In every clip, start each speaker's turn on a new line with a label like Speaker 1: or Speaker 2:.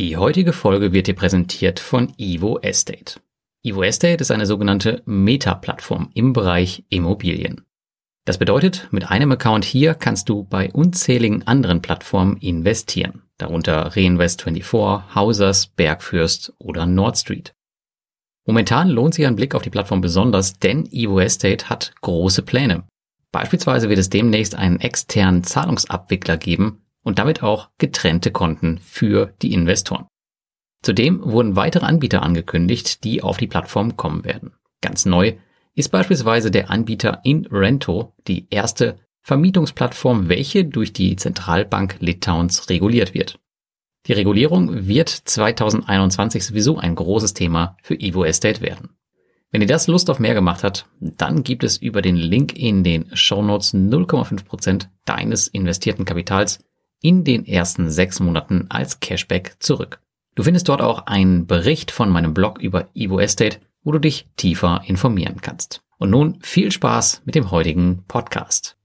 Speaker 1: Die heutige Folge wird dir präsentiert von Evo Estate. Evo Estate ist eine sogenannte Meta-Plattform im Bereich Immobilien. Das bedeutet, mit einem Account hier kannst du bei unzähligen anderen Plattformen investieren, darunter Reinvest24, Hausers, Bergfürst oder Nordstreet. Momentan lohnt sich ein Blick auf die Plattform besonders, denn Evo Estate hat große Pläne. Beispielsweise wird es demnächst einen externen Zahlungsabwickler geben, und damit auch getrennte Konten für die Investoren. Zudem wurden weitere Anbieter angekündigt, die auf die Plattform kommen werden. Ganz neu ist beispielsweise der Anbieter InRento, die erste Vermietungsplattform, welche durch die Zentralbank Litauens reguliert wird. Die Regulierung wird 2021 sowieso ein großes Thema für Evo Estate werden. Wenn dir das Lust auf mehr gemacht hat, dann gibt es über den Link in den Shownotes 0,5% deines investierten Kapitals in den ersten sechs Monaten als Cashback zurück. Du findest dort auch einen Bericht von meinem Blog über Evo Estate, wo du dich tiefer informieren kannst. Und nun viel Spaß mit dem heutigen Podcast.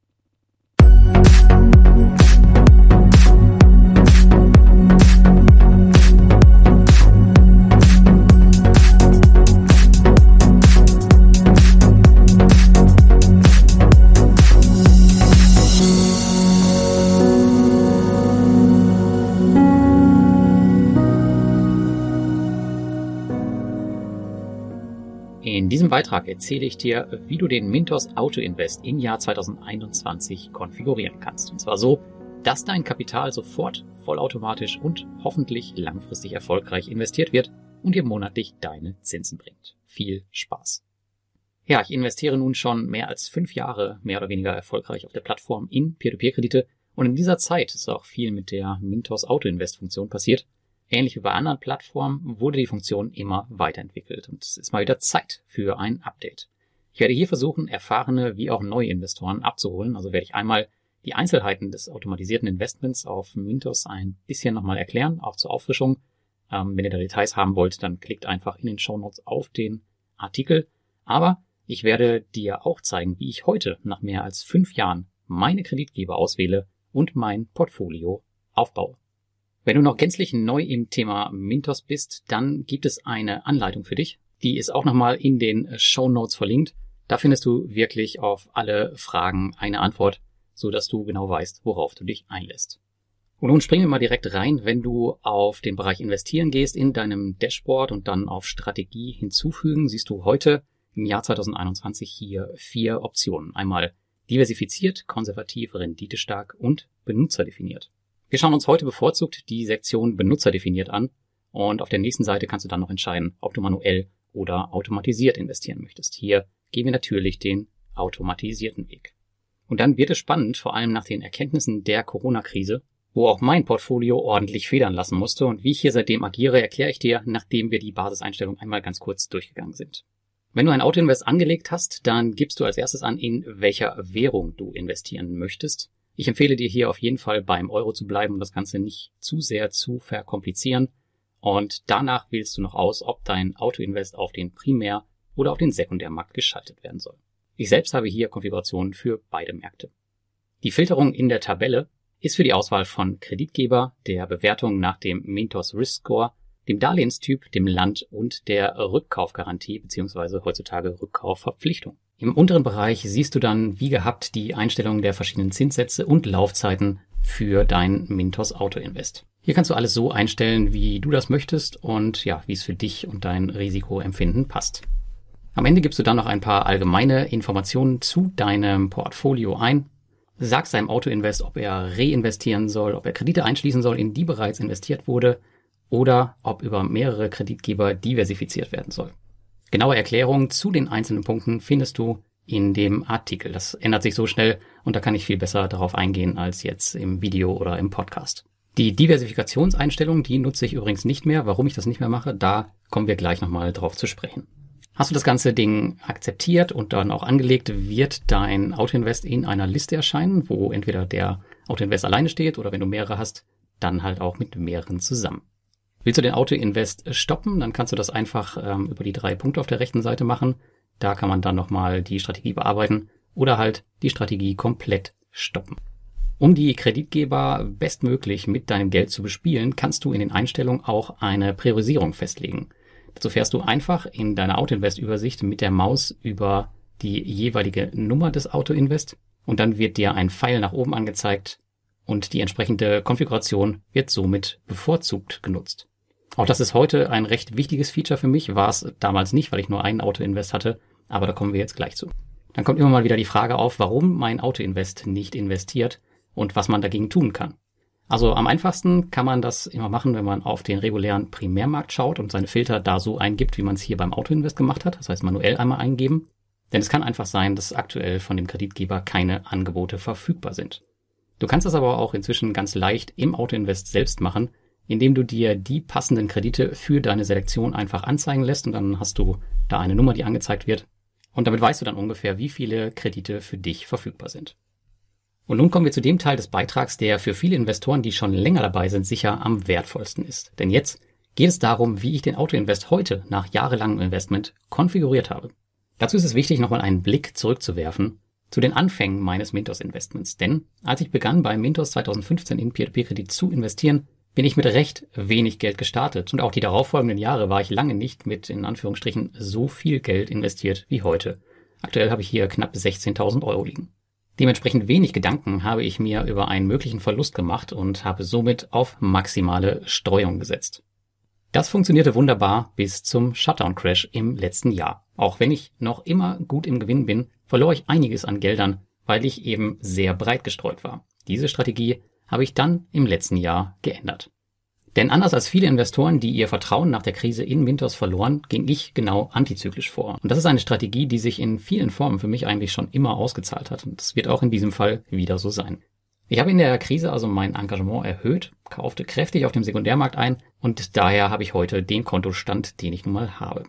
Speaker 1: In diesem Beitrag erzähle ich dir, wie du den Mintos Auto Invest im Jahr 2021 konfigurieren kannst. Und zwar so, dass dein Kapital sofort vollautomatisch und hoffentlich langfristig erfolgreich investiert wird und dir monatlich deine Zinsen bringt. Viel Spaß. Ja, ich investiere nun schon mehr als fünf Jahre mehr oder weniger erfolgreich auf der Plattform in Peer-to-Peer-Kredite und in dieser Zeit ist auch viel mit der Mintos Auto Invest Funktion passiert Ähnlich wie bei anderen Plattformen wurde die Funktion immer weiterentwickelt und es ist mal wieder Zeit für ein Update. Ich werde hier versuchen, erfahrene wie auch neue Investoren abzuholen. Also werde ich einmal die Einzelheiten des automatisierten Investments auf Mintos ein bisschen nochmal erklären, auch zur Auffrischung. Ähm, wenn ihr da Details haben wollt, dann klickt einfach in den Show Notes auf den Artikel. Aber ich werde dir auch zeigen, wie ich heute nach mehr als fünf Jahren meine Kreditgeber auswähle und mein Portfolio aufbaue. Wenn du noch gänzlich neu im Thema Mintos bist, dann gibt es eine Anleitung für dich. Die ist auch nochmal in den Show Notes verlinkt. Da findest du wirklich auf alle Fragen eine Antwort, so dass du genau weißt, worauf du dich einlässt. Und nun springen wir mal direkt rein, wenn du auf den Bereich investieren gehst in deinem Dashboard und dann auf Strategie hinzufügen, siehst du heute im Jahr 2021 hier vier Optionen. Einmal diversifiziert, konservativ, renditestark und benutzerdefiniert. Wir schauen uns heute bevorzugt die Sektion Benutzer definiert an und auf der nächsten Seite kannst du dann noch entscheiden, ob du manuell oder automatisiert investieren möchtest. Hier gehen wir natürlich den automatisierten Weg. Und dann wird es spannend, vor allem nach den Erkenntnissen der Corona-Krise, wo auch mein Portfolio ordentlich federn lassen musste und wie ich hier seitdem agiere, erkläre ich dir, nachdem wir die Basiseinstellung einmal ganz kurz durchgegangen sind. Wenn du ein Autoinvest angelegt hast, dann gibst du als erstes an, in welcher Währung du investieren möchtest. Ich empfehle dir hier auf jeden Fall beim Euro zu bleiben und das Ganze nicht zu sehr zu verkomplizieren. Und danach wählst du noch aus, ob dein Autoinvest auf den Primär- oder auf den Sekundärmarkt geschaltet werden soll. Ich selbst habe hier Konfigurationen für beide Märkte. Die Filterung in der Tabelle ist für die Auswahl von Kreditgeber, der Bewertung nach dem Mintos Risk Score, dem Darlehenstyp, dem Land und der Rückkaufgarantie bzw. heutzutage Rückkaufverpflichtung. Im unteren Bereich siehst du dann, wie gehabt, die Einstellungen der verschiedenen Zinssätze und Laufzeiten für dein Mintos Auto Invest. Hier kannst du alles so einstellen, wie du das möchtest und ja, wie es für dich und dein Risikoempfinden passt. Am Ende gibst du dann noch ein paar allgemeine Informationen zu deinem Portfolio ein, sagst deinem Auto Invest, ob er reinvestieren soll, ob er Kredite einschließen soll, in die bereits investiert wurde oder ob über mehrere Kreditgeber diversifiziert werden soll. Genaue Erklärungen zu den einzelnen Punkten findest du in dem Artikel. Das ändert sich so schnell und da kann ich viel besser darauf eingehen als jetzt im Video oder im Podcast. Die Diversifikationseinstellung, die nutze ich übrigens nicht mehr. Warum ich das nicht mehr mache, da kommen wir gleich nochmal drauf zu sprechen. Hast du das ganze Ding akzeptiert und dann auch angelegt, wird dein Autoinvest in einer Liste erscheinen, wo entweder der Autoinvest alleine steht oder wenn du mehrere hast, dann halt auch mit mehreren zusammen. Willst du den Auto-Invest stoppen, dann kannst du das einfach ähm, über die drei Punkte auf der rechten Seite machen. Da kann man dann nochmal die Strategie bearbeiten oder halt die Strategie komplett stoppen. Um die Kreditgeber bestmöglich mit deinem Geld zu bespielen, kannst du in den Einstellungen auch eine Priorisierung festlegen. Dazu fährst du einfach in deiner Autoinvest-Übersicht mit der Maus über die jeweilige Nummer des Autoinvest und dann wird dir ein Pfeil nach oben angezeigt und die entsprechende Konfiguration wird somit bevorzugt genutzt. Auch das ist heute ein recht wichtiges Feature für mich, war es damals nicht, weil ich nur einen Autoinvest hatte, aber da kommen wir jetzt gleich zu. Dann kommt immer mal wieder die Frage auf, warum mein Autoinvest nicht investiert und was man dagegen tun kann. Also am einfachsten kann man das immer machen, wenn man auf den regulären Primärmarkt schaut und seine Filter da so eingibt, wie man es hier beim Autoinvest gemacht hat. Das heißt manuell einmal eingeben. Denn es kann einfach sein, dass aktuell von dem Kreditgeber keine Angebote verfügbar sind. Du kannst das aber auch inzwischen ganz leicht im Autoinvest selbst machen, indem du dir die passenden Kredite für deine Selektion einfach anzeigen lässt und dann hast du da eine Nummer, die angezeigt wird. Und damit weißt du dann ungefähr, wie viele Kredite für dich verfügbar sind. Und nun kommen wir zu dem Teil des Beitrags, der für viele Investoren, die schon länger dabei sind, sicher am wertvollsten ist. Denn jetzt geht es darum, wie ich den Autoinvest heute nach jahrelangem Investment konfiguriert habe. Dazu ist es wichtig, nochmal einen Blick zurückzuwerfen zu den Anfängen meines Mintos Investments. Denn als ich begann, bei Mintos 2015 in Peer-to-Peer-Kredit zu investieren, bin ich mit recht wenig Geld gestartet. Und auch die darauffolgenden Jahre war ich lange nicht mit, in Anführungsstrichen, so viel Geld investiert wie heute. Aktuell habe ich hier knapp 16.000 Euro liegen. Dementsprechend wenig Gedanken habe ich mir über einen möglichen Verlust gemacht und habe somit auf maximale Streuung gesetzt. Das funktionierte wunderbar bis zum Shutdown-Crash im letzten Jahr. Auch wenn ich noch immer gut im Gewinn bin, verlor ich einiges an Geldern, weil ich eben sehr breit gestreut war. Diese Strategie habe ich dann im letzten Jahr geändert. Denn anders als viele Investoren, die ihr Vertrauen nach der Krise in Mintos verloren, ging ich genau antizyklisch vor. Und das ist eine Strategie, die sich in vielen Formen für mich eigentlich schon immer ausgezahlt hat. Und das wird auch in diesem Fall wieder so sein. Ich habe in der Krise also mein Engagement erhöht, kaufte kräftig auf dem Sekundärmarkt ein und daher habe ich heute den Kontostand, den ich nun mal habe.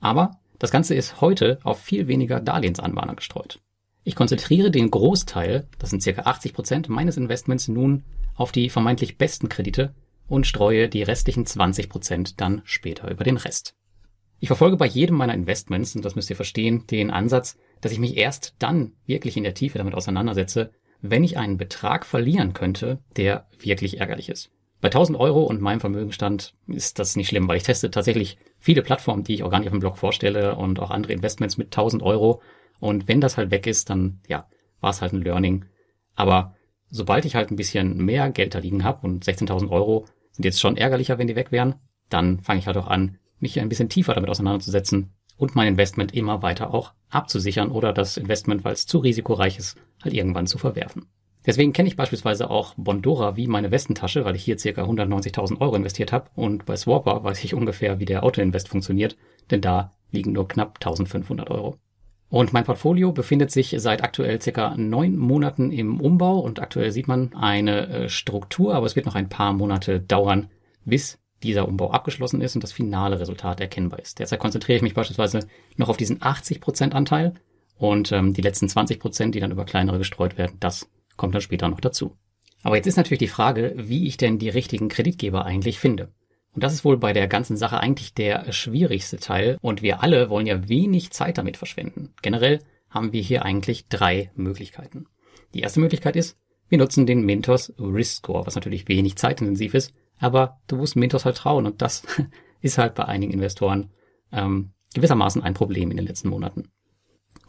Speaker 1: Aber das Ganze ist heute auf viel weniger Darlehensanbahner gestreut. Ich konzentriere den Großteil, das sind circa 80 Prozent meines Investments nun auf die vermeintlich besten Kredite und streue die restlichen 20 Prozent dann später über den Rest. Ich verfolge bei jedem meiner Investments, und das müsst ihr verstehen, den Ansatz, dass ich mich erst dann wirklich in der Tiefe damit auseinandersetze, wenn ich einen Betrag verlieren könnte, der wirklich ärgerlich ist. Bei 1000 Euro und meinem Vermögenstand ist das nicht schlimm, weil ich teste tatsächlich viele Plattformen, die ich auch gar nicht auf dem Blog vorstelle und auch andere Investments mit 1000 Euro. Und wenn das halt weg ist, dann ja, war es halt ein Learning. Aber sobald ich halt ein bisschen mehr Geld da liegen habe und 16.000 Euro sind jetzt schon ärgerlicher, wenn die weg wären, dann fange ich halt auch an, mich ein bisschen tiefer damit auseinanderzusetzen und mein Investment immer weiter auch abzusichern oder das Investment, weil es zu risikoreich ist, halt irgendwann zu verwerfen. Deswegen kenne ich beispielsweise auch Bondora wie meine Westentasche, weil ich hier circa 190.000 Euro investiert habe und bei Swapper weiß ich ungefähr, wie der Autoinvest funktioniert, denn da liegen nur knapp 1500 Euro. Und mein Portfolio befindet sich seit aktuell circa neun Monaten im Umbau und aktuell sieht man eine äh, Struktur, aber es wird noch ein paar Monate dauern, bis dieser Umbau abgeschlossen ist und das finale Resultat erkennbar ist. Derzeit konzentriere ich mich beispielsweise noch auf diesen 80% Anteil und ähm, die letzten 20%, die dann über kleinere gestreut werden, das kommt dann später noch dazu. Aber jetzt ist natürlich die Frage, wie ich denn die richtigen Kreditgeber eigentlich finde. Und das ist wohl bei der ganzen Sache eigentlich der schwierigste Teil und wir alle wollen ja wenig Zeit damit verschwenden. Generell haben wir hier eigentlich drei Möglichkeiten. Die erste Möglichkeit ist, wir nutzen den Mintos Risk Score, was natürlich wenig zeitintensiv ist, aber du musst Mintos halt trauen und das ist halt bei einigen Investoren ähm, gewissermaßen ein Problem in den letzten Monaten.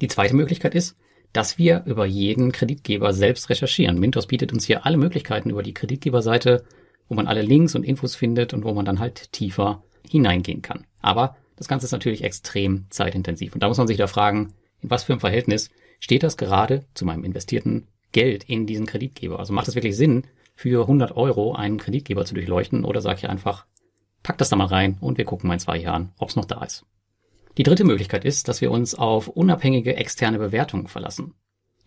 Speaker 1: Die zweite Möglichkeit ist, dass wir über jeden Kreditgeber selbst recherchieren. Mintos bietet uns hier alle Möglichkeiten über die Kreditgeberseite wo man alle Links und Infos findet und wo man dann halt tiefer hineingehen kann. Aber das Ganze ist natürlich extrem zeitintensiv. Und da muss man sich da fragen, in was für einem Verhältnis steht das gerade zu meinem investierten Geld in diesen Kreditgeber? Also macht es wirklich Sinn, für 100 Euro einen Kreditgeber zu durchleuchten oder sage ich einfach, pack das da mal rein und wir gucken mal in zwei Jahren, ob es noch da ist. Die dritte Möglichkeit ist, dass wir uns auf unabhängige externe Bewertungen verlassen.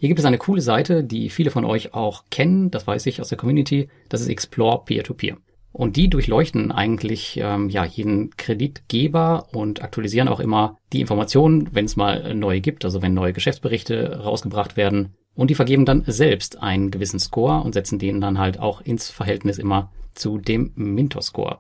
Speaker 1: Hier gibt es eine coole Seite, die viele von euch auch kennen, das weiß ich aus der Community, das ist Explore Peer-to-Peer. -Peer. Und die durchleuchten eigentlich ähm, ja jeden Kreditgeber und aktualisieren auch immer die Informationen, wenn es mal neue gibt, also wenn neue Geschäftsberichte rausgebracht werden. Und die vergeben dann selbst einen gewissen Score und setzen den dann halt auch ins Verhältnis immer zu dem Mintos-Score.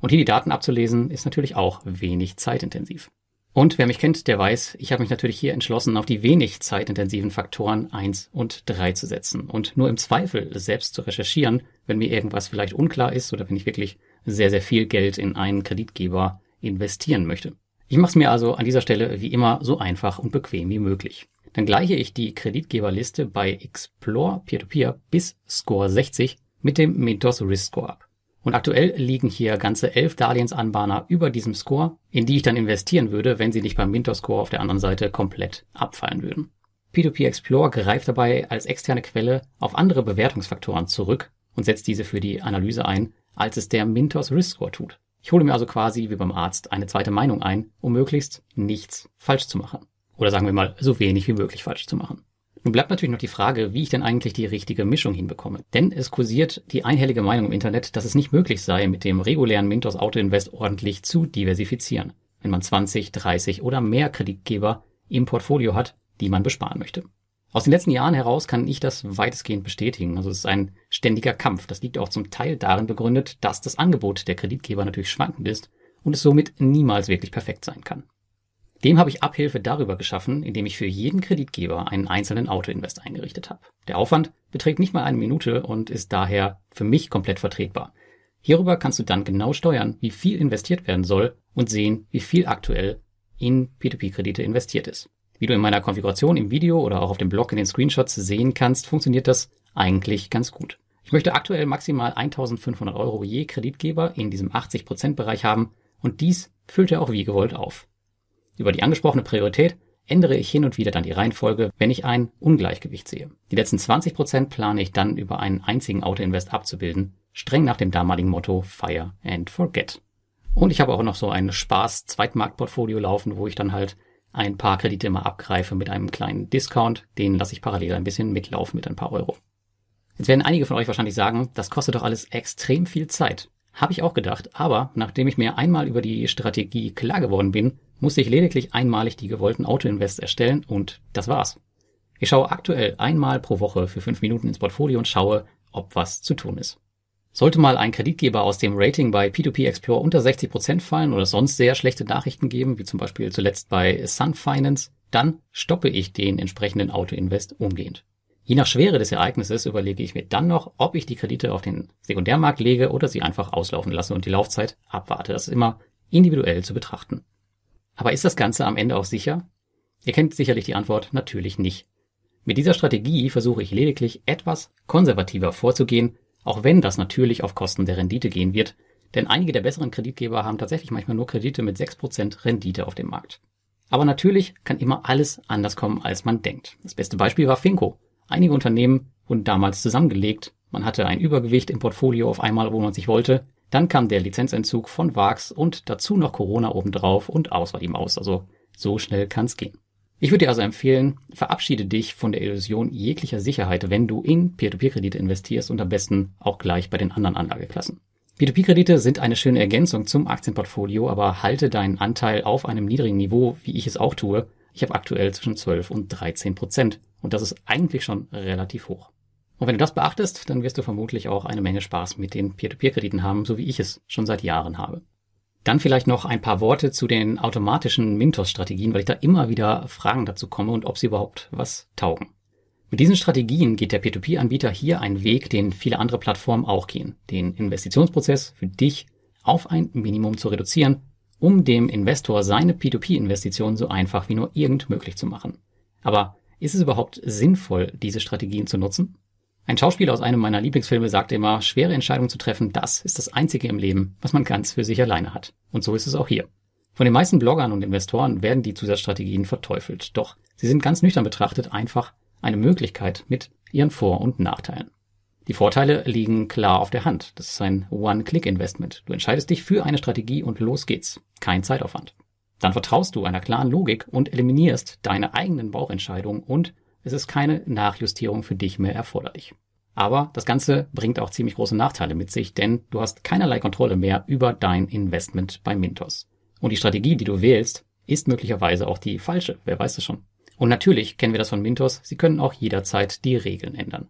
Speaker 1: Und hier die Daten abzulesen, ist natürlich auch wenig zeitintensiv. Und wer mich kennt, der weiß, ich habe mich natürlich hier entschlossen, auf die wenig zeitintensiven Faktoren eins und drei zu setzen und nur im Zweifel selbst zu recherchieren, wenn mir irgendwas vielleicht unklar ist oder wenn ich wirklich sehr, sehr viel Geld in einen Kreditgeber investieren möchte. Ich mache es mir also an dieser Stelle wie immer so einfach und bequem wie möglich. Dann gleiche ich die Kreditgeberliste bei Explore Peer-to-Peer bis Score 60 mit dem Mintos Risk Score ab. Und aktuell liegen hier ganze elf Darlehensanbahner über diesem Score, in die ich dann investieren würde, wenn sie nicht beim Mintos Score auf der anderen Seite komplett abfallen würden. P2P Explore greift dabei als externe Quelle auf andere Bewertungsfaktoren zurück und setzt diese für die Analyse ein, als es der Mintos Risk Score tut. Ich hole mir also quasi wie beim Arzt eine zweite Meinung ein, um möglichst nichts falsch zu machen. Oder sagen wir mal, so wenig wie möglich falsch zu machen. Nun bleibt natürlich noch die Frage, wie ich denn eigentlich die richtige Mischung hinbekomme. Denn es kursiert die einhellige Meinung im Internet, dass es nicht möglich sei, mit dem regulären Mintos Auto Invest ordentlich zu diversifizieren, wenn man 20, 30 oder mehr Kreditgeber im Portfolio hat, die man besparen möchte. Aus den letzten Jahren heraus kann ich das weitestgehend bestätigen. Also es ist ein ständiger Kampf. Das liegt auch zum Teil darin begründet, dass das Angebot der Kreditgeber natürlich schwankend ist und es somit niemals wirklich perfekt sein kann. Dem habe ich Abhilfe darüber geschaffen, indem ich für jeden Kreditgeber einen einzelnen Autoinvest eingerichtet habe. Der Aufwand beträgt nicht mal eine Minute und ist daher für mich komplett vertretbar. Hierüber kannst du dann genau steuern, wie viel investiert werden soll und sehen, wie viel aktuell in P2P-Kredite investiert ist. Wie du in meiner Konfiguration im Video oder auch auf dem Blog in den Screenshots sehen kannst, funktioniert das eigentlich ganz gut. Ich möchte aktuell maximal 1500 Euro je Kreditgeber in diesem 80% Bereich haben und dies füllt er auch wie gewollt auf. Über die angesprochene Priorität ändere ich hin und wieder dann die Reihenfolge, wenn ich ein Ungleichgewicht sehe. Die letzten 20% plane ich dann über einen einzigen Autoinvest abzubilden, streng nach dem damaligen Motto Fire and Forget. Und ich habe auch noch so ein Spaß-Zweitmarktportfolio laufen, wo ich dann halt ein paar Kredite immer abgreife mit einem kleinen Discount. Den lasse ich parallel ein bisschen mitlaufen mit ein paar Euro. Jetzt werden einige von euch wahrscheinlich sagen, das kostet doch alles extrem viel Zeit. Habe ich auch gedacht, aber nachdem ich mir einmal über die Strategie klar geworden bin, musste ich lediglich einmalig die gewollten Autoinvests erstellen und das war's. Ich schaue aktuell einmal pro Woche für fünf Minuten ins Portfolio und schaue, ob was zu tun ist. Sollte mal ein Kreditgeber aus dem Rating bei P2P Explorer unter 60 Prozent fallen oder sonst sehr schlechte Nachrichten geben, wie zum Beispiel zuletzt bei Sun Finance, dann stoppe ich den entsprechenden Autoinvest umgehend. Je nach Schwere des Ereignisses überlege ich mir dann noch, ob ich die Kredite auf den Sekundärmarkt lege oder sie einfach auslaufen lasse und die Laufzeit abwarte. Das ist immer individuell zu betrachten. Aber ist das Ganze am Ende auch sicher? Ihr kennt sicherlich die Antwort natürlich nicht. Mit dieser Strategie versuche ich lediglich etwas konservativer vorzugehen, auch wenn das natürlich auf Kosten der Rendite gehen wird, denn einige der besseren Kreditgeber haben tatsächlich manchmal nur Kredite mit 6% Rendite auf dem Markt. Aber natürlich kann immer alles anders kommen, als man denkt. Das beste Beispiel war Finco. Einige Unternehmen wurden damals zusammengelegt, man hatte ein Übergewicht im Portfolio auf einmal, wo man sich wollte, dann kam der Lizenzentzug von VAX und dazu noch Corona obendrauf und aus war die Maus. Also so schnell kann's gehen. Ich würde dir also empfehlen, verabschiede dich von der Illusion jeglicher Sicherheit, wenn du in Peer-to-Peer-Kredite investierst und am besten auch gleich bei den anderen Anlageklassen. P2P-Kredite sind eine schöne Ergänzung zum Aktienportfolio, aber halte deinen Anteil auf einem niedrigen Niveau, wie ich es auch tue. Ich habe aktuell zwischen 12 und 13 Prozent und das ist eigentlich schon relativ hoch. Und wenn du das beachtest, dann wirst du vermutlich auch eine Menge Spaß mit den Peer-to-Peer-Krediten haben, so wie ich es schon seit Jahren habe. Dann vielleicht noch ein paar Worte zu den automatischen Mintos-Strategien, weil ich da immer wieder Fragen dazu komme und ob sie überhaupt was taugen. Mit diesen Strategien geht der Peer-to-Peer-Anbieter hier einen Weg, den viele andere Plattformen auch gehen, den Investitionsprozess für dich auf ein Minimum zu reduzieren, um dem Investor seine P2P-Investition so einfach wie nur irgend möglich zu machen. Aber ist es überhaupt sinnvoll, diese Strategien zu nutzen? Ein Schauspieler aus einem meiner Lieblingsfilme sagte immer, schwere Entscheidungen zu treffen, das ist das Einzige im Leben, was man ganz für sich alleine hat. Und so ist es auch hier. Von den meisten Bloggern und Investoren werden die Zusatzstrategien verteufelt, doch sie sind ganz nüchtern betrachtet einfach eine Möglichkeit mit ihren Vor- und Nachteilen. Die Vorteile liegen klar auf der Hand. Das ist ein One-Click-Investment. Du entscheidest dich für eine Strategie und los geht's. Kein Zeitaufwand. Dann vertraust du einer klaren Logik und eliminierst deine eigenen Bauchentscheidungen und es ist keine Nachjustierung für dich mehr erforderlich. Aber das Ganze bringt auch ziemlich große Nachteile mit sich, denn du hast keinerlei Kontrolle mehr über dein Investment bei Mintos. Und die Strategie, die du wählst, ist möglicherweise auch die falsche, wer weiß es schon. Und natürlich kennen wir das von Mintos, sie können auch jederzeit die Regeln ändern.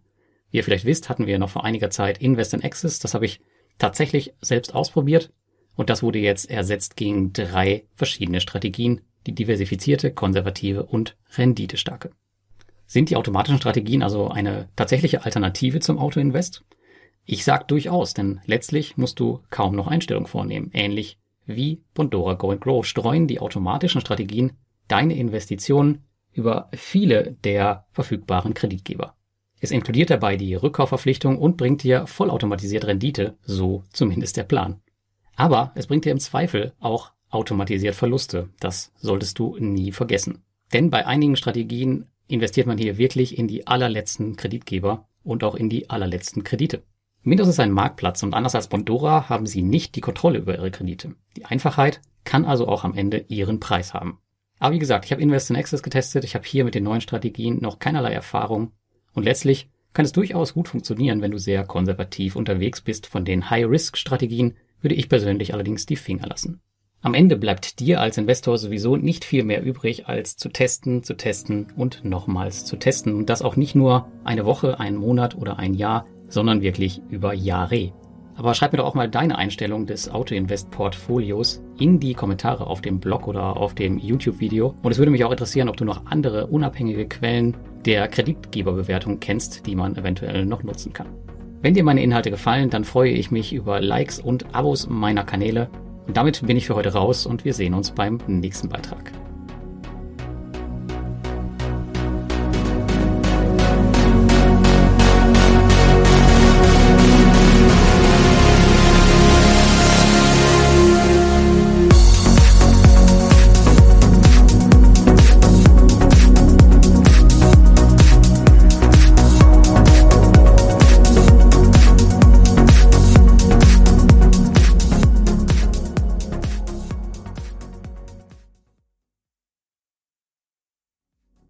Speaker 1: Wie ihr vielleicht wisst, hatten wir noch vor einiger Zeit Invest in Access, das habe ich tatsächlich selbst ausprobiert und das wurde jetzt ersetzt gegen drei verschiedene Strategien, die diversifizierte, konservative und renditestarke. Sind die automatischen Strategien also eine tatsächliche Alternative zum Autoinvest? Ich sag durchaus, denn letztlich musst du kaum noch Einstellungen vornehmen. Ähnlich wie Bondora Go and Grow streuen die automatischen Strategien deine Investitionen über viele der verfügbaren Kreditgeber. Es inkludiert dabei die Rückkaufverpflichtung und bringt dir vollautomatisiert Rendite, so zumindest der Plan. Aber es bringt dir im Zweifel auch automatisiert Verluste. Das solltest du nie vergessen. Denn bei einigen Strategien investiert man hier wirklich in die allerletzten Kreditgeber und auch in die allerletzten Kredite. Windows ist ein Marktplatz und anders als Bondora haben sie nicht die Kontrolle über ihre Kredite. Die Einfachheit kann also auch am Ende ihren Preis haben. Aber wie gesagt, ich habe Invest in Access getestet, ich habe hier mit den neuen Strategien noch keinerlei Erfahrung und letztlich kann es durchaus gut funktionieren, wenn du sehr konservativ unterwegs bist. Von den High-Risk-Strategien würde ich persönlich allerdings die Finger lassen. Am Ende bleibt dir als Investor sowieso nicht viel mehr übrig, als zu testen, zu testen und nochmals zu testen. Und das auch nicht nur eine Woche, einen Monat oder ein Jahr, sondern wirklich über Jahre. Aber schreib mir doch auch mal deine Einstellung des Auto-Invest-Portfolios in die Kommentare auf dem Blog oder auf dem YouTube-Video. Und es würde mich auch interessieren, ob du noch andere unabhängige Quellen der Kreditgeberbewertung kennst, die man eventuell noch nutzen kann. Wenn dir meine Inhalte gefallen, dann freue ich mich über Likes und Abos meiner Kanäle und damit bin ich für heute raus und wir sehen uns beim nächsten Beitrag.